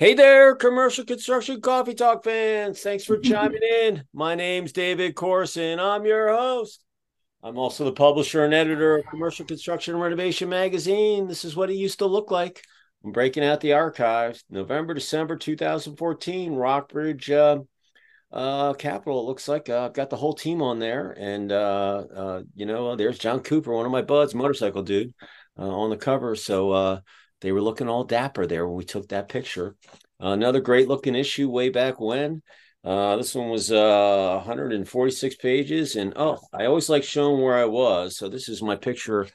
Hey there, commercial construction coffee talk fans. Thanks for chiming in. My name's David Corson. I'm your host. I'm also the publisher and editor of Commercial Construction and Renovation Magazine. This is what it used to look like. I'm breaking out the archives. November, December 2014, Rockbridge uh, uh, Capital. It looks like uh, I've got the whole team on there. And, uh, uh, you know, there's John Cooper, one of my buds, motorcycle dude, uh, on the cover. So, they were looking all dapper there when we took that picture. Uh, another great looking issue way back when. Uh, this one was uh, 146 pages. And oh, I always like showing where I was. So this is my picture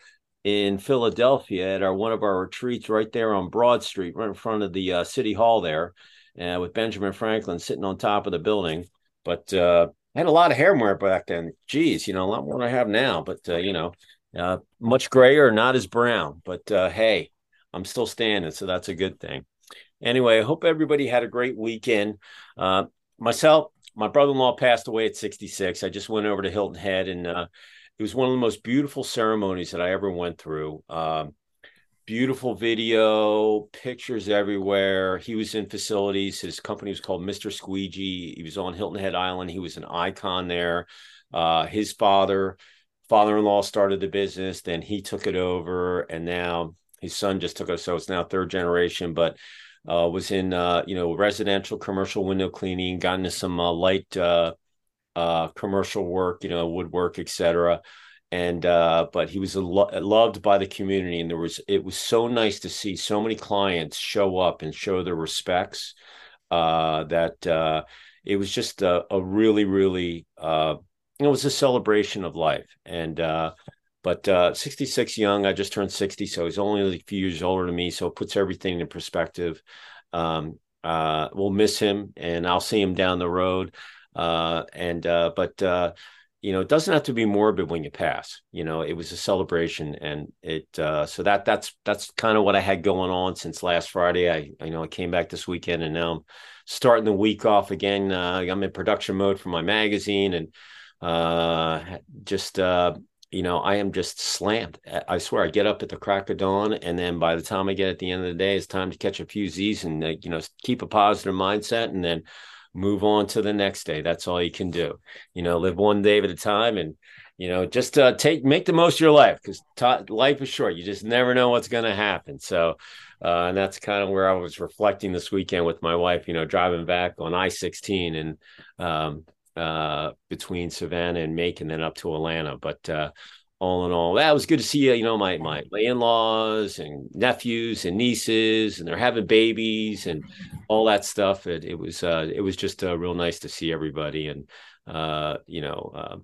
in Philadelphia at our one of our retreats right there on Broad Street, right in front of the uh, City Hall there, uh, with Benjamin Franklin sitting on top of the building. But uh, I had a lot of hair more back then. Geez, you know, a lot more than I have now. But uh, you know, uh, much grayer, not as brown. But uh, hey, I'm still standing, so that's a good thing. Anyway, I hope everybody had a great weekend. Uh, myself, my brother-in-law passed away at 66. I just went over to Hilton Head, and uh, it was one of the most beautiful ceremonies that I ever went through. Um, beautiful video, pictures everywhere. He was in facilities. His company was called Mr. Squeegee. He was on Hilton Head Island. He was an icon there. Uh, his father, father-in-law started the business. Then he took it over, and now his son just took us, so it's now third generation. But uh, was in uh, you know residential, commercial window cleaning, got into some uh, light uh, uh, commercial work, you know, woodwork, etc. And uh, but he was lo- loved by the community, and there was it was so nice to see so many clients show up and show their respects. that it was just a, a really, really it was a celebration of life, and but uh, 66 young, I just turned 60, so he's only a few years older than me. So it puts everything in perspective. Um, uh, we'll miss him, and I'll see him down the road. Uh, and uh, but uh, you know, it doesn't have to be morbid when you pass. You know, it was a celebration, and it uh, so that that's that's kind of what I had going on since last Friday. I you know I came back this weekend, and now I'm starting the week off again. I'm in production mode for my magazine, and just you know, I am just slammed. I swear, I get up at the crack of dawn, and then by the time I get at the end of the day, it's time to catch a few Z's and uh, you know keep a positive mindset, and then move on to the next day. That's all you can do. You know, live one day at a time, and you know, just uh, take make the most of your life because t- life is short. You just never know what's going to happen. So, uh, and that's kind of where I was reflecting this weekend with my wife. You know, driving back on I sixteen and um, uh, between Savannah and Macon, then up to Atlanta. But uh, all in all, that was good to see. You know, my my my in laws and nephews and nieces, and they're having babies and all that stuff. It it was uh, it was just uh, real nice to see everybody, and uh, you know, uh,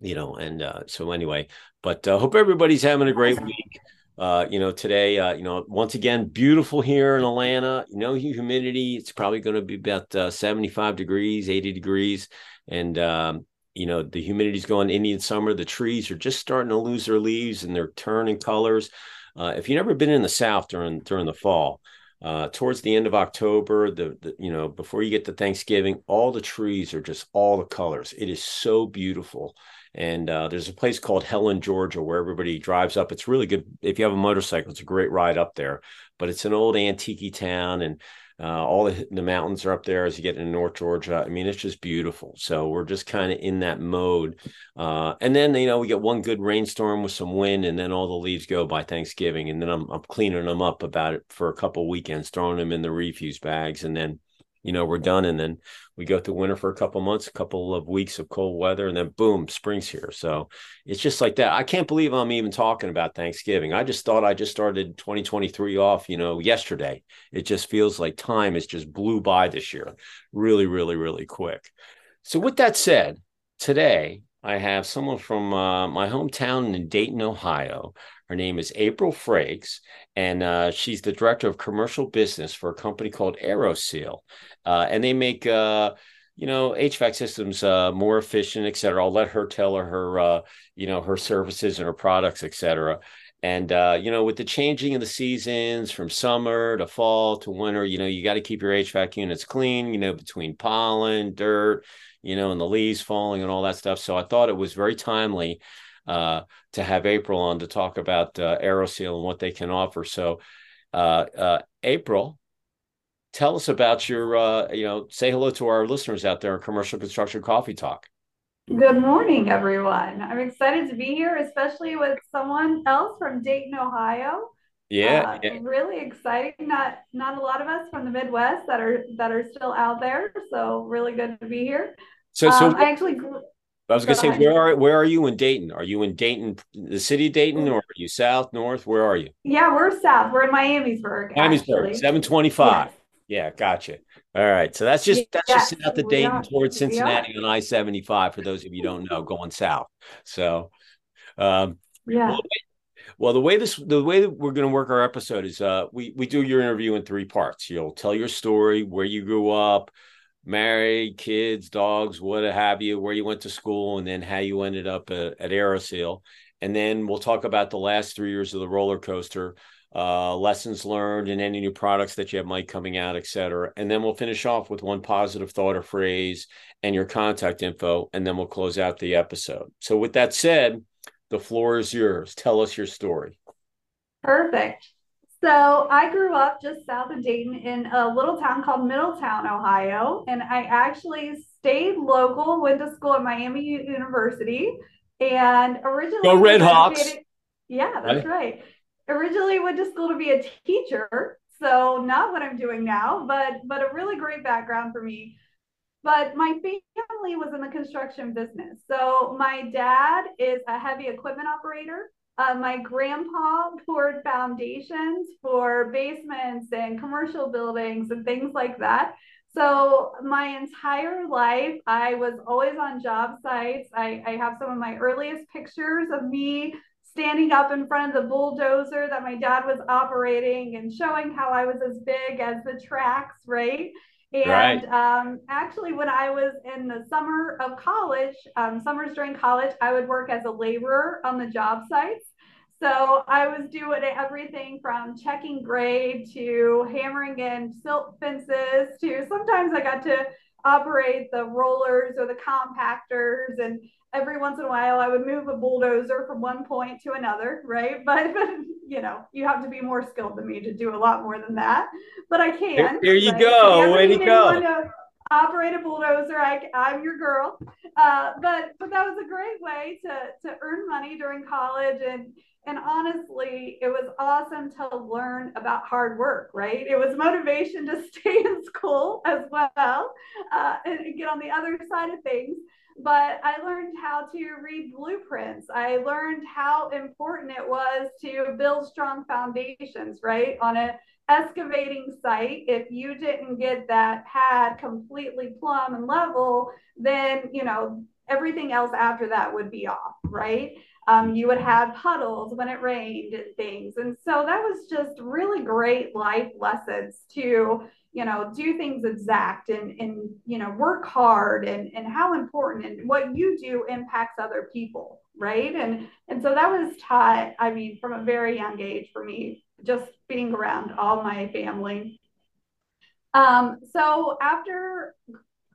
you know, and uh, so anyway. But uh, hope everybody's having a great week. Uh, you know, today, uh, you know, once again, beautiful here in Atlanta. Know, humidity, it's probably going to be about uh, 75 degrees, 80 degrees and um, you know the humidity's going Indian summer. The trees are just starting to lose their leaves and they're turning colors. Uh, if you've never been in the South during during the fall, uh, towards the end of October, the, the, you know before you get to Thanksgiving, all the trees are just all the colors. It is so beautiful. And uh, there's a place called Helen, Georgia, where everybody drives up. It's really good if you have a motorcycle. It's a great ride up there. But it's an old antique town, and uh, all the, the mountains are up there as you get into North Georgia. I mean, it's just beautiful. So we're just kind of in that mode. Uh, and then, you know, we get one good rainstorm with some wind, and then all the leaves go by Thanksgiving. And then I'm, I'm cleaning them up about it for a couple weekends, throwing them in the refuse bags. And then you know we're done and then we go through winter for a couple months a couple of weeks of cold weather and then boom spring's here. So it's just like that. I can't believe i'm even talking about thanksgiving. I just thought i just started 2023 off you know yesterday. It just feels like time has just blew by this year really really really quick. So with that said today i have someone from uh, my hometown in dayton ohio her name is April Frakes, and uh, she's the director of commercial business for a company called AeroSeal. Uh, and they make, uh, you know, HVAC systems uh, more efficient, et cetera. I'll let her tell her, her uh, you know, her services and her products, et cetera. And, uh, you know, with the changing of the seasons from summer to fall to winter, you know, you got to keep your HVAC units clean, you know, between pollen, dirt, you know, and the leaves falling and all that stuff. So I thought it was very timely uh, to have April on to talk about uh, AeroSeal and what they can offer. So, uh, uh, April, tell us about your, uh, you know, say hello to our listeners out there in Commercial Construction Coffee Talk. Good morning, everyone. I'm excited to be here, especially with someone else from Dayton, Ohio. Yeah, uh, yeah. really exciting. Not not a lot of us from the Midwest that are that are still out there, so really good to be here. So, so um, I actually I was going to say, ahead. where are where are you in Dayton? Are you in Dayton, the city of Dayton, or are you south, north? Where are you? Yeah, we're south. We're in Miamisburg. Miamisburg, seven twenty five. Yeah, gotcha. All right, so that's just that's yes, just south of Dayton towards Cincinnati on I seventy five. For those of you don't know, going south. So, um, yeah. Well, well, the way this the way that we're going to work our episode is uh we we do your interview in three parts. You'll tell your story, where you grew up, married, kids, dogs, what have you, where you went to school, and then how you ended up at, at Aeroseal. And then we'll talk about the last three years of the roller coaster, uh, lessons learned, and any new products that you have might coming out, et cetera. And then we'll finish off with one positive thought or phrase and your contact info, and then we'll close out the episode. So, with that said, the floor is yours. Tell us your story. Perfect. So I grew up just south of Dayton in a little town called Middletown, Ohio, and I actually stayed local, went to school at Miami University, and originally go Red Hawks. Yeah, that's right. right. Originally went to school to be a teacher, so not what I'm doing now, but but a really great background for me. But my family was in the construction business. So my dad is a heavy equipment operator uh, my grandpa poured foundations for basements and commercial buildings and things like that. So my entire life, I was always on job sites. I, I have some of my earliest pictures of me standing up in front of the bulldozer that my dad was operating and showing how I was as big as the tracks, right? And right. um, actually, when I was in the summer of college, um, summers during college, I would work as a laborer on the job sites. So I was doing everything from checking grade to hammering in silt fences to sometimes I got to operate the rollers or the compactors and every once in a while I would move a bulldozer from one point to another, right? But, but you know, you have to be more skilled than me to do a lot more than that. But I can. Here, you right? go. Way to go. Operate a bulldozer. I, I'm your girl. Uh, but but that was a great way to to earn money during college and and honestly, it was awesome to learn about hard work, right? It was motivation to stay in school as well uh, and get on the other side of things. But I learned how to read blueprints. I learned how important it was to build strong foundations, right? On a excavating site, if you didn't get that pad completely plumb and level, then, you know, everything else after that would be off, right? Um, you would have puddles when it rained and things. And so that was just really great life lessons to, you know, do things exact and, and you know, work hard and, and how important and what you do impacts other people. Right. And and so that was taught, I mean, from a very young age for me, just being around all my family. Um, so after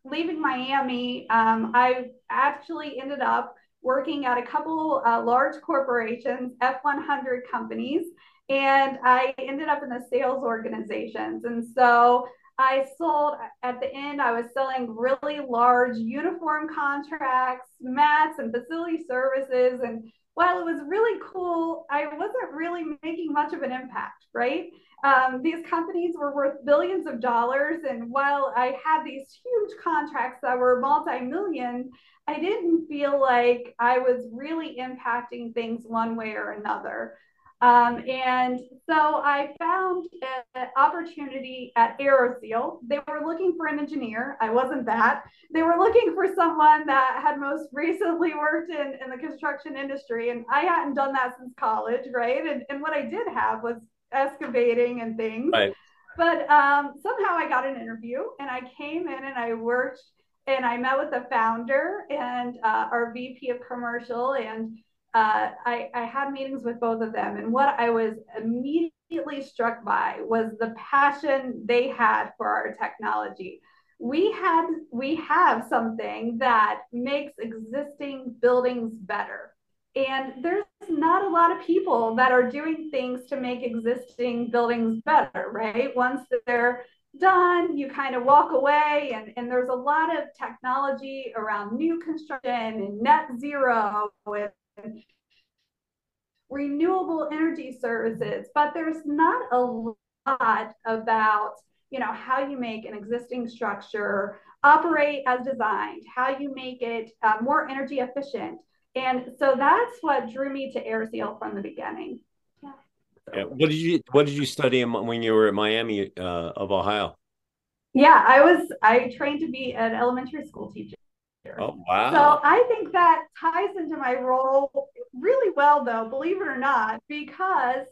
leaving Miami, um, I actually ended up working at a couple uh, large corporations, F100 companies, and I ended up in the sales organizations. And so I sold at the end, I was selling really large uniform contracts, mats, and facility services. And while it was really cool, I wasn't really making much of an impact, right? Um, these companies were worth billions of dollars. And while I had these huge contracts that were multi million, I didn't feel like I was really impacting things one way or another. Um, and so I found an opportunity at Aeroseal. They were looking for an engineer. I wasn't that. They were looking for someone that had most recently worked in, in the construction industry. And I hadn't done that since college, right? And, and what I did have was excavating and things. Right. But um, somehow I got an interview and I came in and I worked and I met with the founder and uh, our VP of commercial, and uh, I, I had meetings with both of them. And what I was immediately struck by was the passion they had for our technology. We had we have something that makes existing buildings better. And there's not a lot of people that are doing things to make existing buildings better, right? Once they're done, you kind of walk away, and, and there's a lot of technology around new construction and net zero and renewable energy services, but there's not a lot about you know how you make an existing structure operate as designed, how you make it uh, more energy efficient. And so that's what drew me to Aeroseal from the beginning. Yeah. What did you What did you study when you were at Miami uh, of Ohio? Yeah, I was. I trained to be an elementary school teacher. Oh wow! So I think that ties into my role really well, though. Believe it or not, because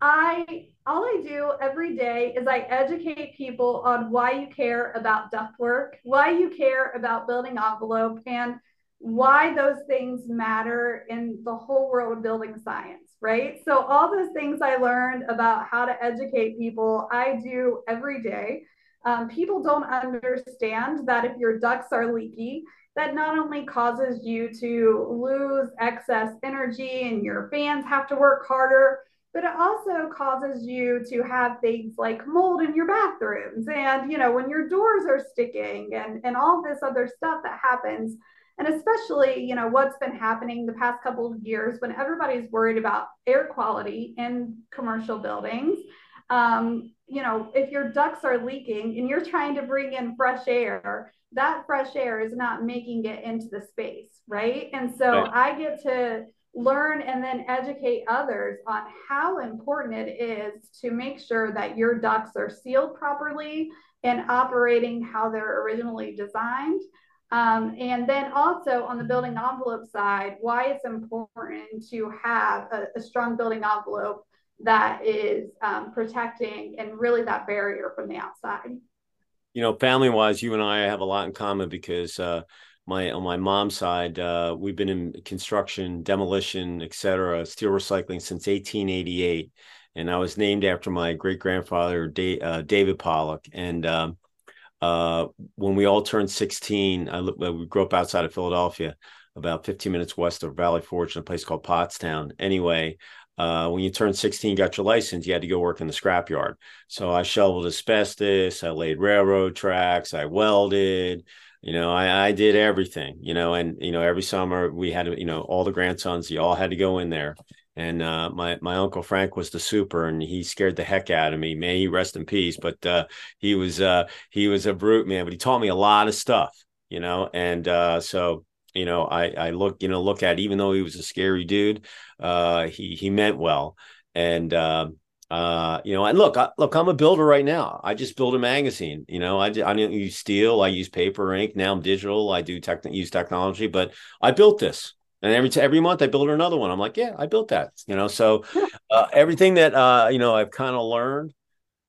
I all I do every day is I educate people on why you care about ductwork, why you care about building envelope, and why those things matter in the whole world of building science, right? So all those things I learned about how to educate people, I do every day. Um, people don't understand that if your ducts are leaky, that not only causes you to lose excess energy and your fans have to work harder, but it also causes you to have things like mold in your bathrooms and you know when your doors are sticking and and all this other stuff that happens. And especially you know what's been happening the past couple of years when everybody's worried about air quality in commercial buildings um, you know if your ducts are leaking and you're trying to bring in fresh air that fresh air is not making it into the space right and so right. i get to learn and then educate others on how important it is to make sure that your ducts are sealed properly and operating how they're originally designed. Um, and then also on the building envelope side, why it's important to have a, a strong building envelope that is um, protecting and really that barrier from the outside. You know, family wise, you and I have a lot in common because uh, my on my mom's side, uh, we've been in construction, demolition, etc., steel recycling since 1888, and I was named after my great grandfather uh, David Pollock. And um, uh, when we all turned 16, I we grew up outside of Philadelphia, about 15 minutes west of Valley Forge, in a place called Pottstown. Anyway, uh, when you turned 16, got your license, you had to go work in the scrapyard. So I shoveled asbestos, I laid railroad tracks, I welded, you know I, I did everything you know and you know every summer we had you know all the grandsons you all had to go in there and uh, my my uncle Frank was the super, and he scared the heck out of me. May he rest in peace. But uh, he was uh, he was a brute man, but he taught me a lot of stuff, you know. And uh, so you know, I I look you know look at even though he was a scary dude, uh, he he meant well, and um, uh, you know, and look, I, look, I'm a builder right now. I just build a magazine. You know, I I don't use steel. I use paper ink. Now I'm digital. I do tech, use technology, but I built this. And every every month I build another one. I'm like, yeah, I built that. You know, so uh, everything that uh, you know I've kind of learned,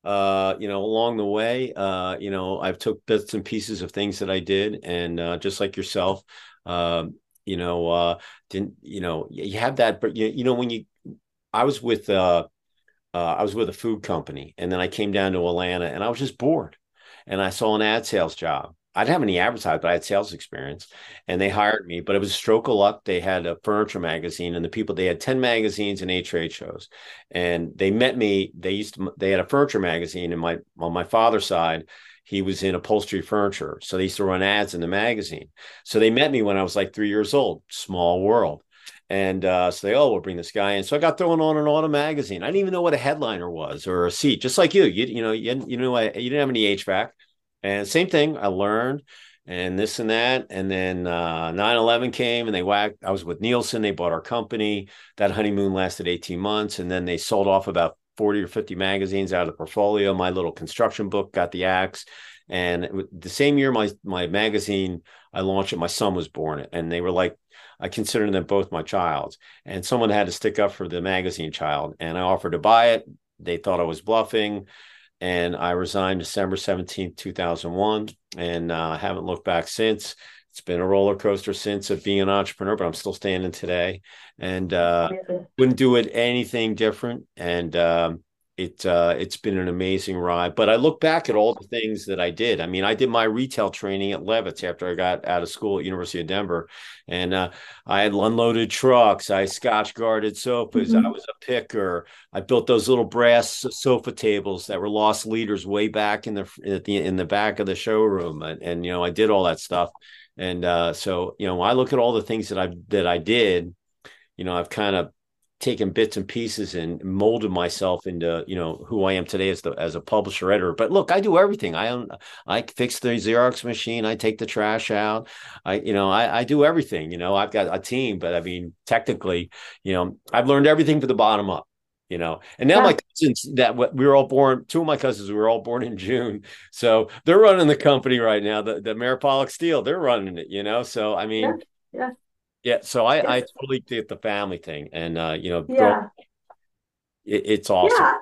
uh, you know, along the way, uh, you know, I've took bits and pieces of things that I did, and uh, just like yourself, um, you know, uh, didn't you know you have that, but you, you know when you, I was with uh uh, I was with a food company, and then I came down to Atlanta, and I was just bored, and I saw an ad sales job. I didn't have any advertising, but I had sales experience, and they hired me. But it was a stroke of luck. They had a furniture magazine, and the people they had ten magazines and eight trade shows, and they met me. They used to they had a furniture magazine, and my on my father's side, he was in upholstery furniture, so they used to run ads in the magazine. So they met me when I was like three years old. Small world. And uh, so they, oh, we'll bring this guy in. So I got thrown on an auto magazine. I didn't even know what a headliner was or a seat, just like you. You, you know, you, you know, you didn't have any HVAC. And same thing, I learned and this and that. And then uh, 9-11 came and they whacked. I was with Nielsen. They bought our company. That honeymoon lasted 18 months. And then they sold off about 40 or 50 magazines out of the portfolio. My little construction book got the axe. And the same year my my magazine I launched it, my son was born, and they were like, I considered them both my child. And someone had to stick up for the magazine child, and I offered to buy it. They thought I was bluffing, and I resigned December seventeenth, two thousand one, and uh, haven't looked back since. It's been a roller coaster since of being an entrepreneur, but I'm still standing today, and uh, wouldn't do it anything different. And um, it uh, it's been an amazing ride. But I look back at all the things that I did. I mean, I did my retail training at Levitz after I got out of school at University of Denver, and uh, I had unloaded trucks. I scotch guarded sofas. Mm-hmm. I was a picker. I built those little brass sofa tables that were lost leaders way back in the at the in the back of the showroom, and, and you know I did all that stuff. And uh, so you know I look at all the things that I that I did. You know I've kind of taken bits and pieces and molded myself into you know who I am today as the as a publisher editor. But look, I do everything. I own, I fix the Xerox machine. I take the trash out. I you know I, I do everything. You know I've got a team, but I mean technically, you know I've learned everything from the bottom up. You know, and now yeah. my cousins that we were all born. Two of my cousins we were all born in June, so they're running the company right now. The the Mayer Pollock Steel, they're running it. You know, so I mean. Yeah. yeah yeah, so I, I totally get the family thing, and uh, you know, yeah, it, it's awesome. Yeah,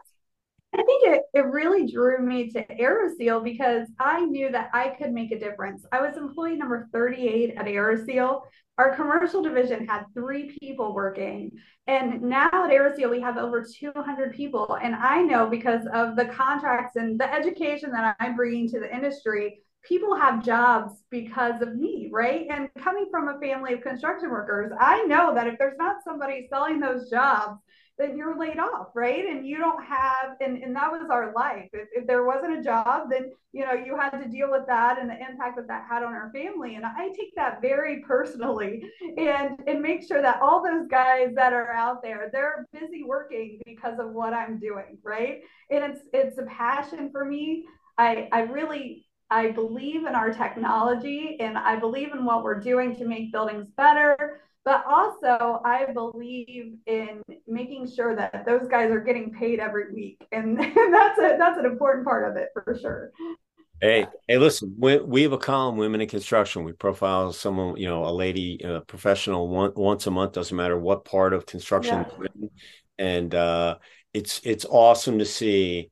I think it, it really drew me to AeroSeal because I knew that I could make a difference. I was employee number 38 at AeroSeal. Our commercial division had three people working. And now at AeroSeal, we have over 200 people. And I know because of the contracts and the education that I'm bringing to the industry, people have jobs because of me, right? And coming from a family of construction workers, I know that if there's not somebody selling those jobs, then you're laid off, right? And you don't have, and, and that was our life. If, if there wasn't a job, then, you know, you had to deal with that and the impact that that had on our family. And I take that very personally and, and make sure that all those guys that are out there, they're busy working because of what I'm doing, right? And it's, it's a passion for me. I, I really I believe in our technology and I believe in what we're doing to make buildings better. But also, I believe in making sure that those guys are getting paid every week, and, and that's a that's an important part of it for sure. Hey, hey, listen, we, we have a column, Women in Construction. We profile someone, you know, a lady, a professional one, once a month, doesn't matter what part of construction. Yeah. And uh, it's it's awesome to see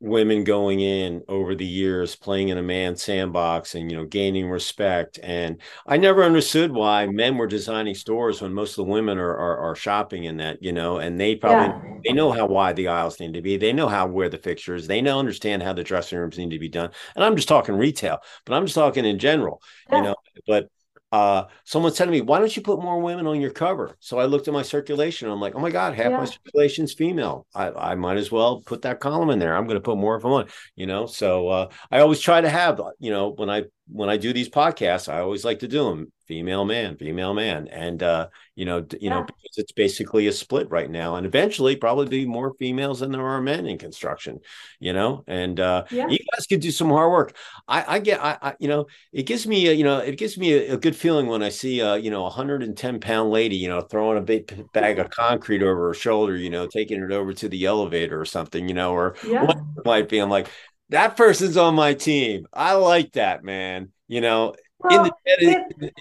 women going in over the years playing in a man's sandbox and you know gaining respect and i never understood why men were designing stores when most of the women are are, are shopping in that you know and they probably yeah. they know how wide the aisles need to be they know how where the fixtures they know understand how the dressing rooms need to be done and i'm just talking retail but i'm just talking in general yeah. you know but uh, someone said to me, "Why don't you put more women on your cover?" So I looked at my circulation. I'm like, "Oh my god, half yeah. my circulation's female. I, I might as well put that column in there. I'm going to put more of them on." You know, so uh, I always try to have, you know, when I when I do these podcasts, I always like to do them female man, female man, and uh, you know, you yeah. know, because it's basically a split right now, and eventually probably be more females than there are men in construction, you know, and uh, yeah. you guys could do some hard work. I, I get, I, I, you know, it gives me, a, you know, it gives me a, a good feeling when I see, a, you know, a 110 pound lady, you know, throwing a big bag of concrete over her shoulder, you know, taking it over to the elevator or something, you know, or yeah. what might be. I'm like, that person's on my team. I like that, man. You know, well, the,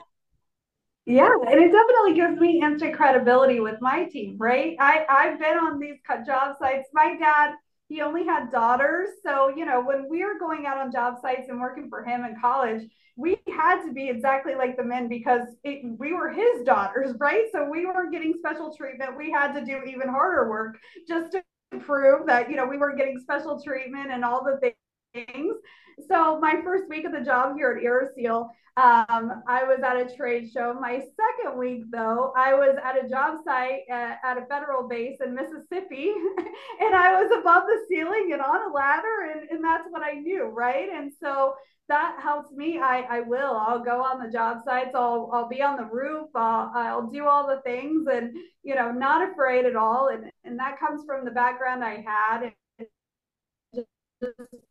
yeah, and it definitely gives me instant credibility with my team, right? I I've been on these job sites. My dad, he only had daughters, so you know, when we were going out on job sites and working for him in college, we had to be exactly like the men because it, we were his daughters, right? So we weren't getting special treatment. We had to do even harder work just to prove that you know we weren't getting special treatment and all the things. So my first week of the job here at AeroSeal, um, I was at a trade show. My second week, though, I was at a job site at, at a federal base in Mississippi, and I was above the ceiling and on a ladder, and, and that's what I knew, right? And so that helps me. I, I will. I'll go on the job sites. I'll I'll be on the roof. I'll, I'll do all the things, and you know, not afraid at all. And and that comes from the background I had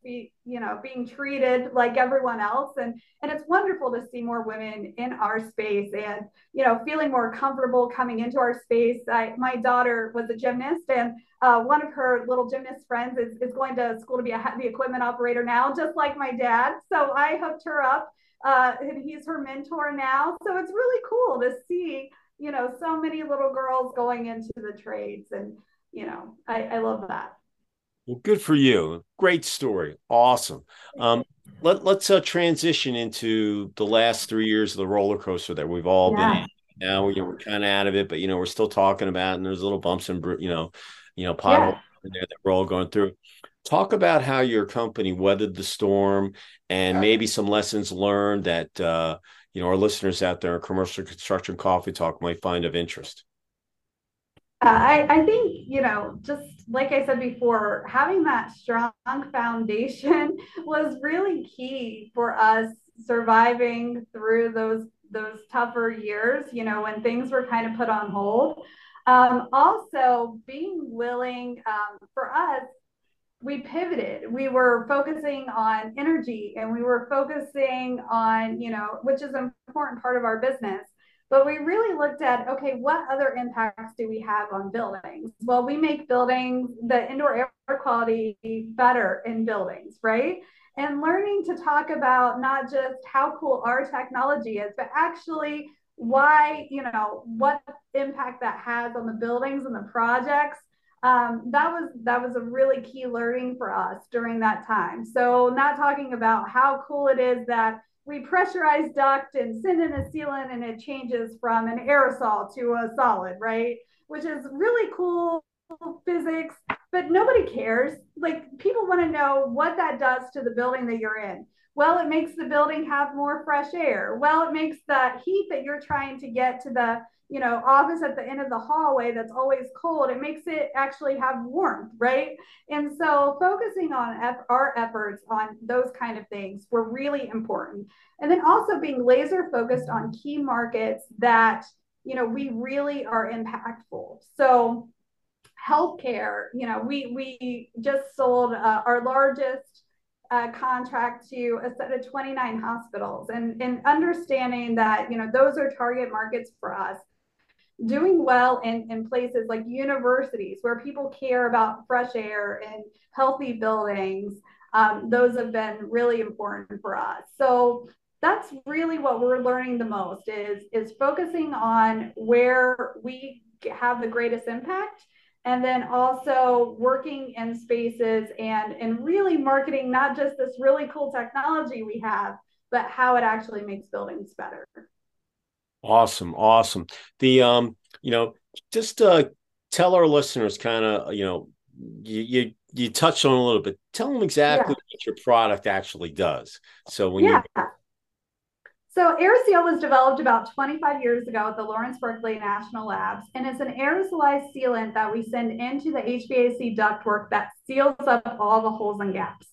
be you know being treated like everyone else. And and it's wonderful to see more women in our space and you know feeling more comfortable coming into our space. I, my daughter was a gymnast and uh, one of her little gymnast friends is, is going to school to be a heavy equipment operator now just like my dad. So i hooked her up uh, and he's her mentor now. So it's really cool to see you know so many little girls going into the trades and you know i, I love that well, good for you. Great story. Awesome. Um, let, let's uh, transition into the last three years of the roller coaster that we've all yeah. been in. Now you know, we're kind of out of it, but you know we're still talking about, and there's little bumps and you know, you know, potholes, there that we're all going through. Talk about how your company weathered the storm and maybe some lessons learned that uh, you know our listeners out there in commercial construction coffee talk might find of interest. Uh, I, I think you know just like I said before, having that strong foundation was really key for us surviving through those those tougher years. You know when things were kind of put on hold. Um, also, being willing um, for us we pivoted. We were focusing on energy and we were focusing on, you know, which is an important part of our business. But we really looked at, okay, what other impacts do we have on buildings? Well, we make buildings, the indoor air quality better in buildings, right? And learning to talk about not just how cool our technology is, but actually why, you know, what impact that has on the buildings and the projects um, that was that was a really key learning for us during that time. So not talking about how cool it is that we pressurize duct and send in a sealant and it changes from an aerosol to a solid, right? Which is really cool physics, but nobody cares. Like people want to know what that does to the building that you're in. Well, it makes the building have more fresh air. Well, it makes the heat that you're trying to get to the you know office at the end of the hallway that's always cold it makes it actually have warmth right? And so focusing on our efforts on those kind of things were really important. And then also being laser focused on key markets that you know we really are impactful. So healthcare you know we we just sold uh, our largest uh, contract to a set of 29 hospitals. And, and understanding that you know those are target markets for us doing well in, in places like universities where people care about fresh air and healthy buildings. Um, those have been really important for us. So that's really what we're learning the most is, is focusing on where we have the greatest impact and then also working in spaces and and really marketing not just this really cool technology we have but how it actually makes buildings better Awesome, awesome. The um, you know, just uh tell our listeners kind of, you know, you, you you touched on a little bit. Tell them exactly yeah. what your product actually does. So when yeah. you so Aeroseal was developed about 25 years ago at the Lawrence Berkeley National Labs, and it's an aerosolized sealant that we send into the HVAC ductwork that seals up all the holes and gaps.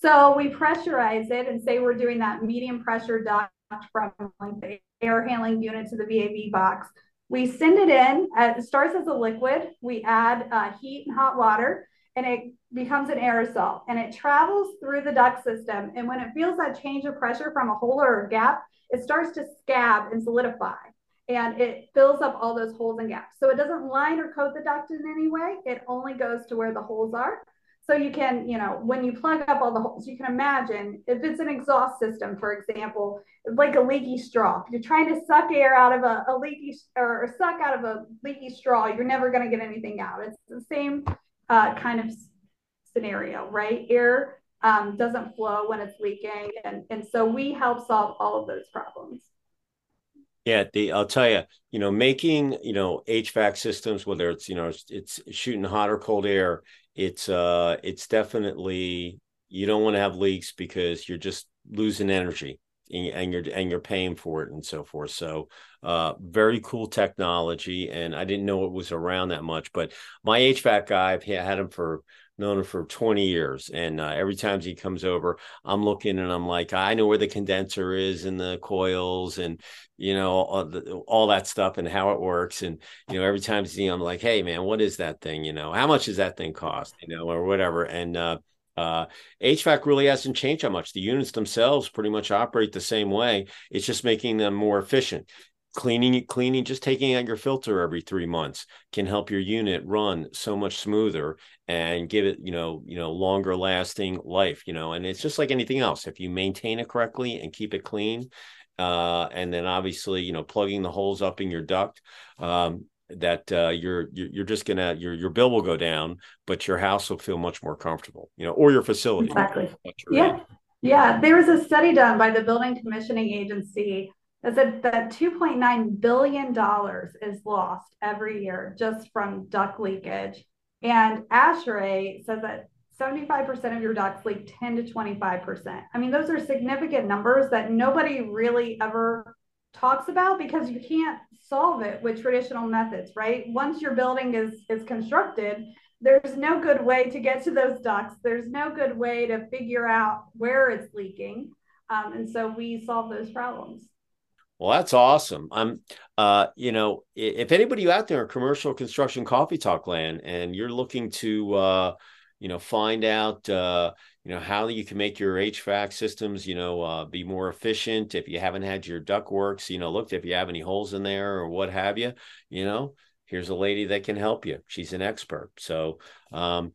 So we pressurize it and say we're doing that medium pressure duct from like the air handling unit to the VAV box. We send it in. it starts as a liquid. We add uh, heat and hot water, and it becomes an aerosol. And it travels through the duct system. And when it feels that change of pressure from a hole or a gap, it starts to scab and solidify. And it fills up all those holes and gaps. So it doesn't line or coat the duct in any way. It only goes to where the holes are. So you can, you know, when you plug up all the holes, you can imagine if it's an exhaust system, for example, like a leaky straw. You're trying to suck air out of a, a leaky or suck out of a leaky straw, you're never going to get anything out. It's the same uh, kind of scenario, right? Air um, doesn't flow when it's leaking, and and so we help solve all of those problems. Yeah, the, I'll tell you, you know, making you know HVAC systems, whether it's you know it's, it's shooting hot or cold air, it's uh it's definitely you don't want to have leaks because you're just losing energy and you're and you're paying for it and so forth. So, uh, very cool technology, and I didn't know it was around that much. But my HVAC guy, I've had him for known him for 20 years and uh, every time he comes over i'm looking and i'm like i know where the condenser is and the coils and you know all, the, all that stuff and how it works and you know every time him, i'm like hey man what is that thing you know how much does that thing cost you know or whatever and uh, uh, HVAC really hasn't changed that much. The units themselves pretty much operate the same way. It's just making them more efficient cleaning cleaning just taking out your filter every three months can help your unit run so much smoother and give it you know you know longer lasting life you know and it's just like anything else. If you maintain it correctly and keep it clean uh, and then obviously you know plugging the holes up in your duct um, that uh, you're you're just gonna your your bill will go down but your house will feel much more comfortable you know or your facility. Exactly. Yeah. Yeah. There was a study done by the building commissioning agency that that $2.9 billion is lost every year just from duct leakage And ASHRAE says that 75% of your ducts leak 10 to 25%. I mean, those are significant numbers that nobody really ever talks about because you can't solve it with traditional methods, right? Once your building is is constructed, there's no good way to get to those ducts. There's no good way to figure out where it's leaking. Um, and so we solve those problems. Well, that's awesome. I'm, uh, you know, if anybody out there in commercial construction coffee talk land and you're looking to, uh, you know, find out, uh, you know, how you can make your HVAC systems, you know, uh, be more efficient. If you haven't had your duct works, you know, looked if you have any holes in there or what have you, you know, here's a lady that can help you. She's an expert. So, um,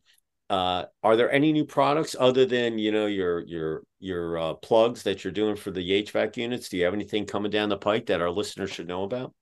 uh, are there any new products other than you know your your your uh, plugs that you're doing for the HVAC units? Do you have anything coming down the pike that our listeners should know about?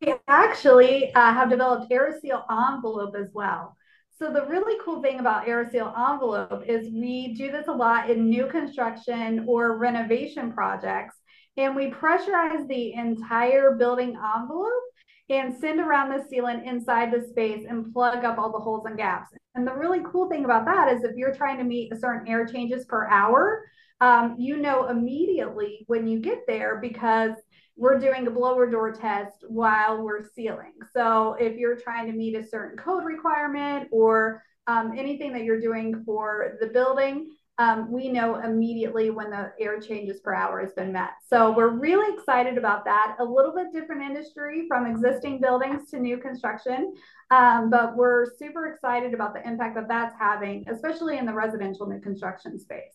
We actually uh, have developed Aeroseal envelope as well. So the really cool thing about Aeroseal envelope is we do this a lot in new construction or renovation projects, and we pressurize the entire building envelope and send around the sealant inside the space and plug up all the holes and gaps. And the really cool thing about that is if you're trying to meet a certain air changes per hour, um, you know immediately when you get there because we're doing a blower door test while we're sealing. So if you're trying to meet a certain code requirement or um, anything that you're doing for the building, um, we know immediately when the air changes per hour has been met. So we're really excited about that. A little bit different industry from existing buildings to new construction, um, but we're super excited about the impact that that's having, especially in the residential new construction space.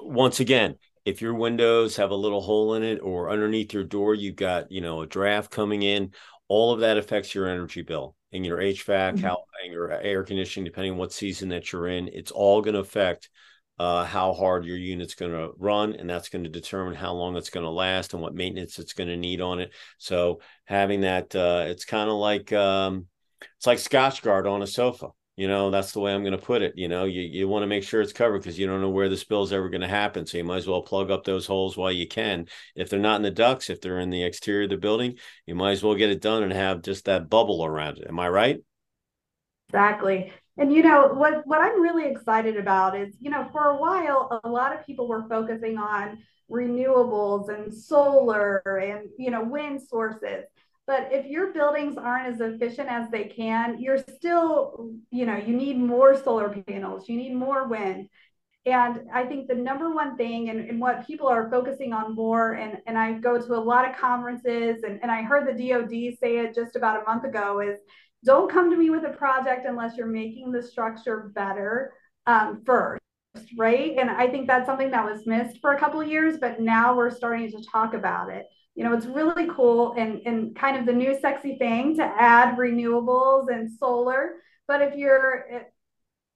Once again, if your windows have a little hole in it or underneath your door you've got you know a draft coming in all of that affects your energy bill and your hvac mm-hmm. how and your air conditioning depending on what season that you're in it's all going to affect uh, how hard your unit's going to run, and that's going to determine how long it's going to last and what maintenance it's going to need on it. So having that, uh, it's kind of like um, it's like Scotchgard on a sofa. You know, that's the way I'm going to put it. You know, you, you want to make sure it's covered because you don't know where the spill is ever going to happen. So you might as well plug up those holes while you can. If they're not in the ducts, if they're in the exterior of the building, you might as well get it done and have just that bubble around it. Am I right? Exactly. And you know what what I'm really excited about is, you know, for a while a lot of people were focusing on renewables and solar and you know wind sources. But if your buildings aren't as efficient as they can, you're still, you know, you need more solar panels, you need more wind. And I think the number one thing and, and what people are focusing on more, and, and I go to a lot of conferences and, and I heard the DOD say it just about a month ago, is don't come to me with a project unless you're making the structure better um, first right? And i think that's something that was missed for a couple of years but now we're starting to talk about it. You know it's really cool and, and kind of the new sexy thing to add renewables and solar. But if your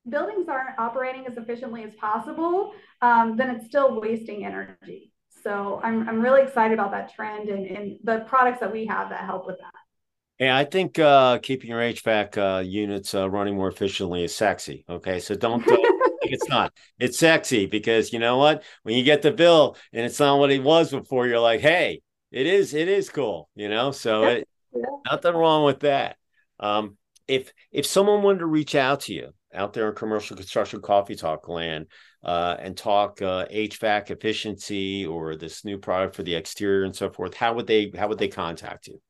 buildings aren't operating as efficiently as possible um, then it's still wasting energy. So I'm, I'm really excited about that trend and, and the products that we have that help with that yeah, I think uh, keeping your HVAC uh, units uh, running more efficiently is sexy. Okay, so don't think it's not. It's sexy because you know what? When you get the bill and it's not what it was before, you're like, hey, it is. It is cool. You know, so it, nothing wrong with that. Um, if if someone wanted to reach out to you out there in commercial construction coffee talk land uh, and talk HVAC uh, efficiency or this new product for the exterior and so forth, how would they how would they contact you?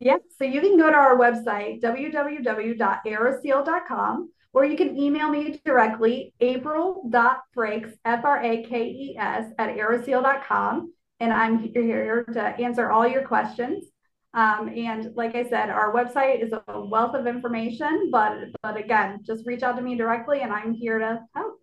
Yep. So you can go to our website, www.aeroseal.com, or you can email me directly, april.frakes, F R A K E S, at aeroseal.com. And I'm here to answer all your questions. Um, and like I said, our website is a wealth of information, but but again, just reach out to me directly and I'm here to help.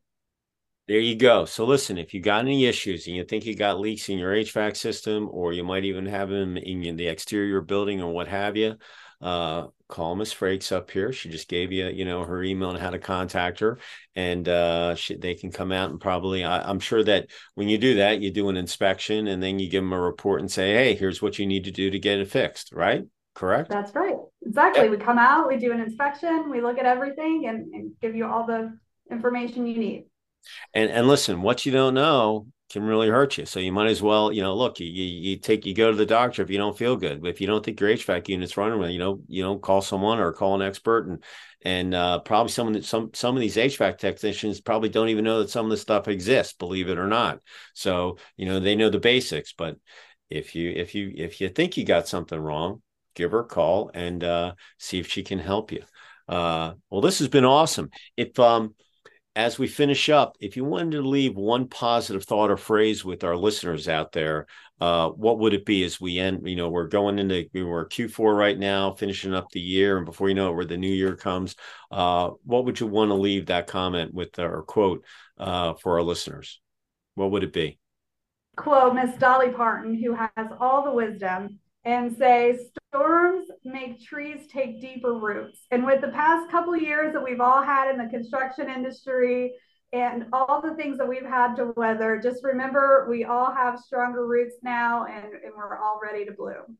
There you go. So listen, if you got any issues and you think you got leaks in your HVAC system, or you might even have them in the exterior building or what have you, uh, call Miss Frakes up here. She just gave you, you know, her email and how to contact her, and uh, she, they can come out and probably. I, am sure that when you do that, you do an inspection and then you give them a report and say, "Hey, here's what you need to do to get it fixed." Right? Correct. That's right. Exactly. Yep. We come out, we do an inspection, we look at everything, and, and give you all the information you need. And and listen, what you don't know can really hurt you. So you might as well, you know, look, you, you take, you go to the doctor if you don't feel good. If you don't think your HVAC unit's running, well, you know, you know, call someone or call an expert and, and uh, probably some of the, some, some of these HVAC technicians probably don't even know that some of this stuff exists, believe it or not. So, you know, they know the basics, but if you, if you, if you think you got something wrong, give her a call and uh, see if she can help you. Uh, well, this has been awesome. If, um, as we finish up, if you wanted to leave one positive thought or phrase with our listeners out there, uh, what would it be as we end? You know, we're going into we're Q4 right now, finishing up the year, and before you know it, where the new year comes, uh, what would you want to leave that comment with or quote uh, for our listeners? What would it be? Quote Miss Dolly Parton, who has all the wisdom and say storms make trees take deeper roots. And with the past couple years that we've all had in the construction industry and all the things that we've had to weather, just remember we all have stronger roots now and, and we're all ready to bloom.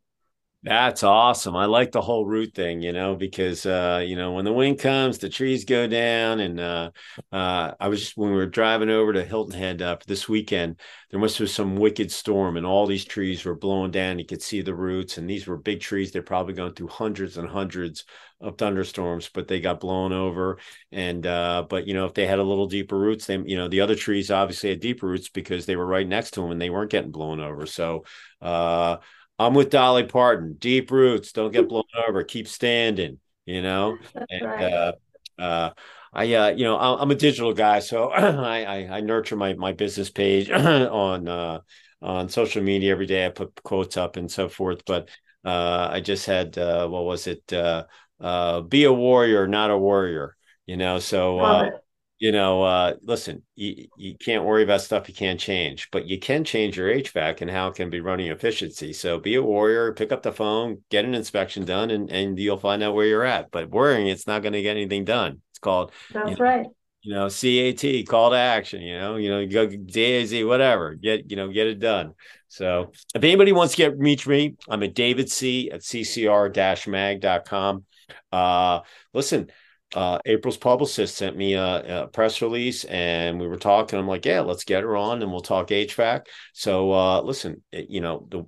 That's awesome. I like the whole root thing, you know, because uh, you know, when the wind comes, the trees go down. And uh uh I was just when we were driving over to Hilton Head uh, this weekend, there must have been some wicked storm and all these trees were blowing down. You could see the roots, and these were big trees. They're probably going through hundreds and hundreds of thunderstorms, but they got blown over. And uh, but you know, if they had a little deeper roots, they you know, the other trees obviously had deeper roots because they were right next to them and they weren't getting blown over. So uh I'm with Dolly Parton. Deep roots, don't get blown over. Keep standing. You know, That's and right. uh, uh, I, uh, you know, I'm a digital guy, so I, I, I nurture my my business page on uh, on social media every day. I put quotes up and so forth. But uh, I just had uh, what was it? Uh, uh, be a warrior, not a warrior. You know, so uh, you know, uh, listen, you, you can't worry about stuff you can't change, but you can change your HVAC and how it can be running efficiency. So be a warrior, pick up the phone, get an inspection done, and, and you'll find out where you're at. But worrying, it's not going to get anything done. It's called, that's you know, right. You know, CAT, call to action, you know, you know, go DAZ, whatever, get, you know, get it done. So if anybody wants to get reach me, I'm at David C at ccr-mag.com. Uh, listen, uh, April's publicist sent me a, a, press release and we were talking. I'm like, yeah, let's get her on and we'll talk HVAC. So uh, listen, you know, the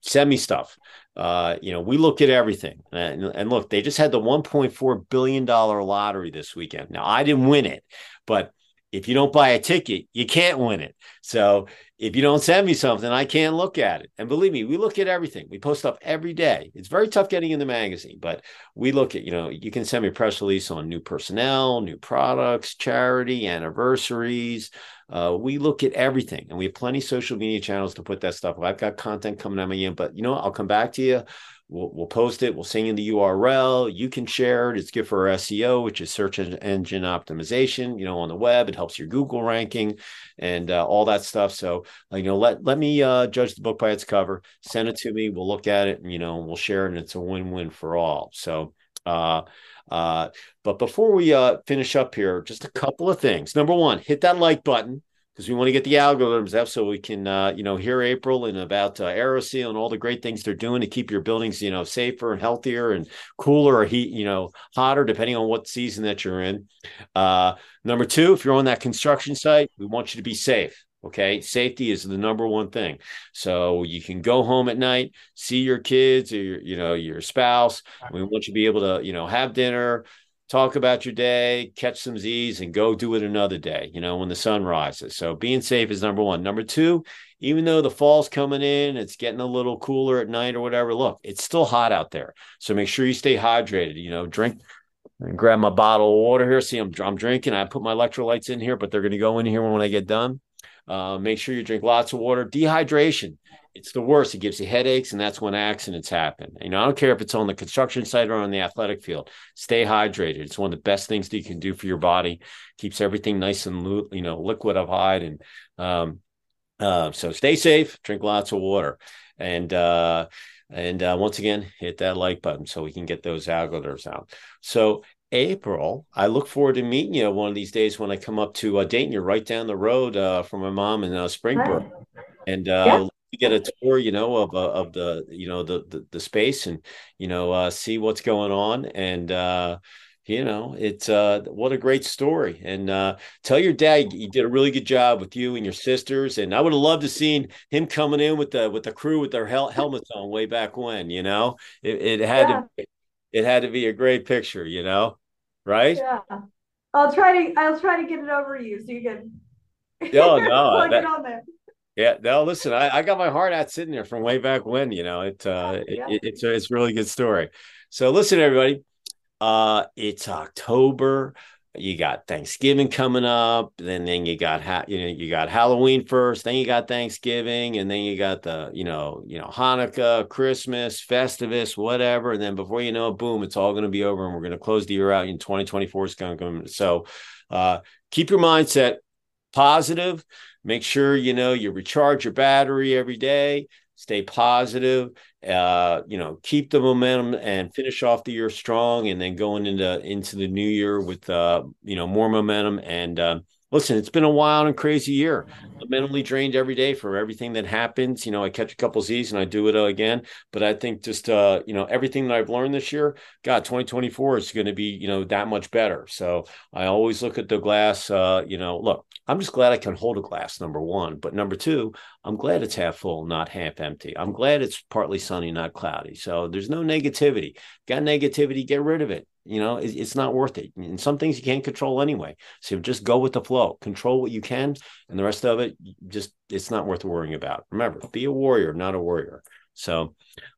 send me stuff. Uh, you know, we look at everything and, and look, they just had the 1.4 billion dollar lottery this weekend. Now I didn't win it, but if you don't buy a ticket, you can't win it. So if you don't send me something, I can't look at it. And believe me, we look at everything. We post stuff every day. It's very tough getting in the magazine, but we look at, you know, you can send me press release on new personnel, new products, charity, anniversaries. Uh, we look at everything and we have plenty social media channels to put that stuff. I've got content coming at me in, but you know, I'll come back to you We'll, we'll post it. We'll send you the URL. You can share it. It's good for SEO, which is search engine optimization. You know, on the web, it helps your Google ranking and uh, all that stuff. So, uh, you know, let let me uh, judge the book by its cover. Send it to me. We'll look at it, and you know, we'll share it, and it's a win-win for all. So. Uh, uh, but before we uh, finish up here, just a couple of things. Number one, hit that like button because we want to get the algorithms up so we can uh, you know hear april and about uh, aeroseal and all the great things they're doing to keep your buildings you know safer and healthier and cooler or heat you know hotter depending on what season that you're in. Uh, number two if you're on that construction site we want you to be safe okay? Safety is the number one thing. So you can go home at night see your kids or your, you know your spouse. We want you to be able to you know have dinner talk about your day, catch some Z's, and go do it another day, you know, when the sun rises. So being safe is number one. Number two, even though the fall's coming in, it's getting a little cooler at night or whatever, look, it's still hot out there. So make sure you stay hydrated, you know, drink and grab my bottle of water here. See, I'm, I'm drinking. I put my electrolytes in here, but they're going to go in here when I get done. Uh, make sure you drink lots of water. Dehydration it's the worst. It gives you headaches, and that's when accidents happen. You know, I don't care if it's on the construction site or on the athletic field. Stay hydrated. It's one of the best things that you can do for your body. Keeps everything nice and you know liquefied, and um, uh, so stay safe. Drink lots of water, and uh, and uh, once again, hit that like button so we can get those algorithms out. So April, I look forward to meeting you one of these days when I come up to uh, Dayton. You're right down the road uh, from my mom in uh, Springboro, and uh, yeah get a tour, you know, of uh, of the you know the, the, the space and you know uh, see what's going on and uh, you know, it's uh, what a great story. And uh, tell your dad he did a really good job with you and your sisters. And I would have loved to seen him coming in with the with the crew with their hel- helmets on way back when. You know, it, it had yeah. to it had to be a great picture. You know, right? Yeah, I'll try to I'll try to get it over you so you can. Oh no, that, on there. Yeah, no, listen, I, I got my heart out sitting there from way back when. You know, it, uh, yeah. it, it's a, it's a really good story. So listen, everybody uh, it's October. You got Thanksgiving coming up, then then you got ha- you know you got Halloween first, then you got Thanksgiving, and then you got the you know you know Hanukkah, Christmas, Festivus, whatever, and then before you know it, boom, it's all going to be over, and we're going to close the year out in 2024. Is going to come. So, uh, keep your mindset positive. Make sure you know you recharge your battery every day stay positive, uh, you know, keep the momentum and finish off the year strong, and then going into into the new year with uh, you know more momentum. And uh, listen, it's been a wild and crazy year. I'm mentally drained every day for everything that happens. You know, I catch a couple Z's and I do it again. But I think just uh, you know everything that I've learned this year, God, 2024 is going to be you know that much better. So I always look at the glass. Uh, you know, look, I'm just glad I can hold a glass, number one. But number two, I'm glad it's half full, not half empty. I'm glad it's partly sunny, not cloudy. So there's no negativity. Got negativity, get rid of it. You know, it's not worth it. And some things you can't control anyway. So just go with the flow, control what you can, and the rest of it, just it's not worth worrying about. Remember, be a warrior, not a warrior. So,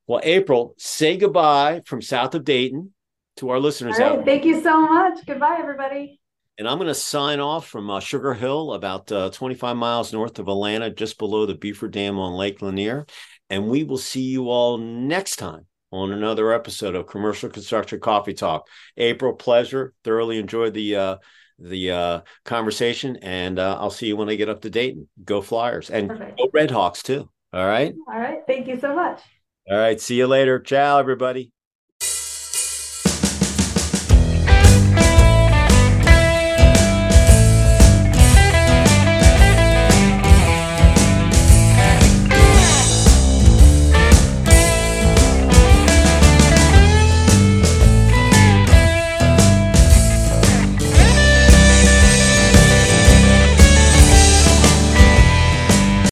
well, April, say goodbye from south of Dayton to our listeners out. Thank you so much. Goodbye, everybody. And I'm going to sign off from uh, Sugar Hill, about uh, 25 miles north of Atlanta, just below the Buford Dam on Lake Lanier. And we will see you all next time on another episode of Commercial Construction Coffee Talk. April, pleasure. Thoroughly enjoyed the uh, the uh, conversation, and uh, I'll see you when I get up to Dayton. Go Flyers and Perfect. go Red Hawks too. All right. All right. Thank you so much. All right. See you later. Ciao, everybody.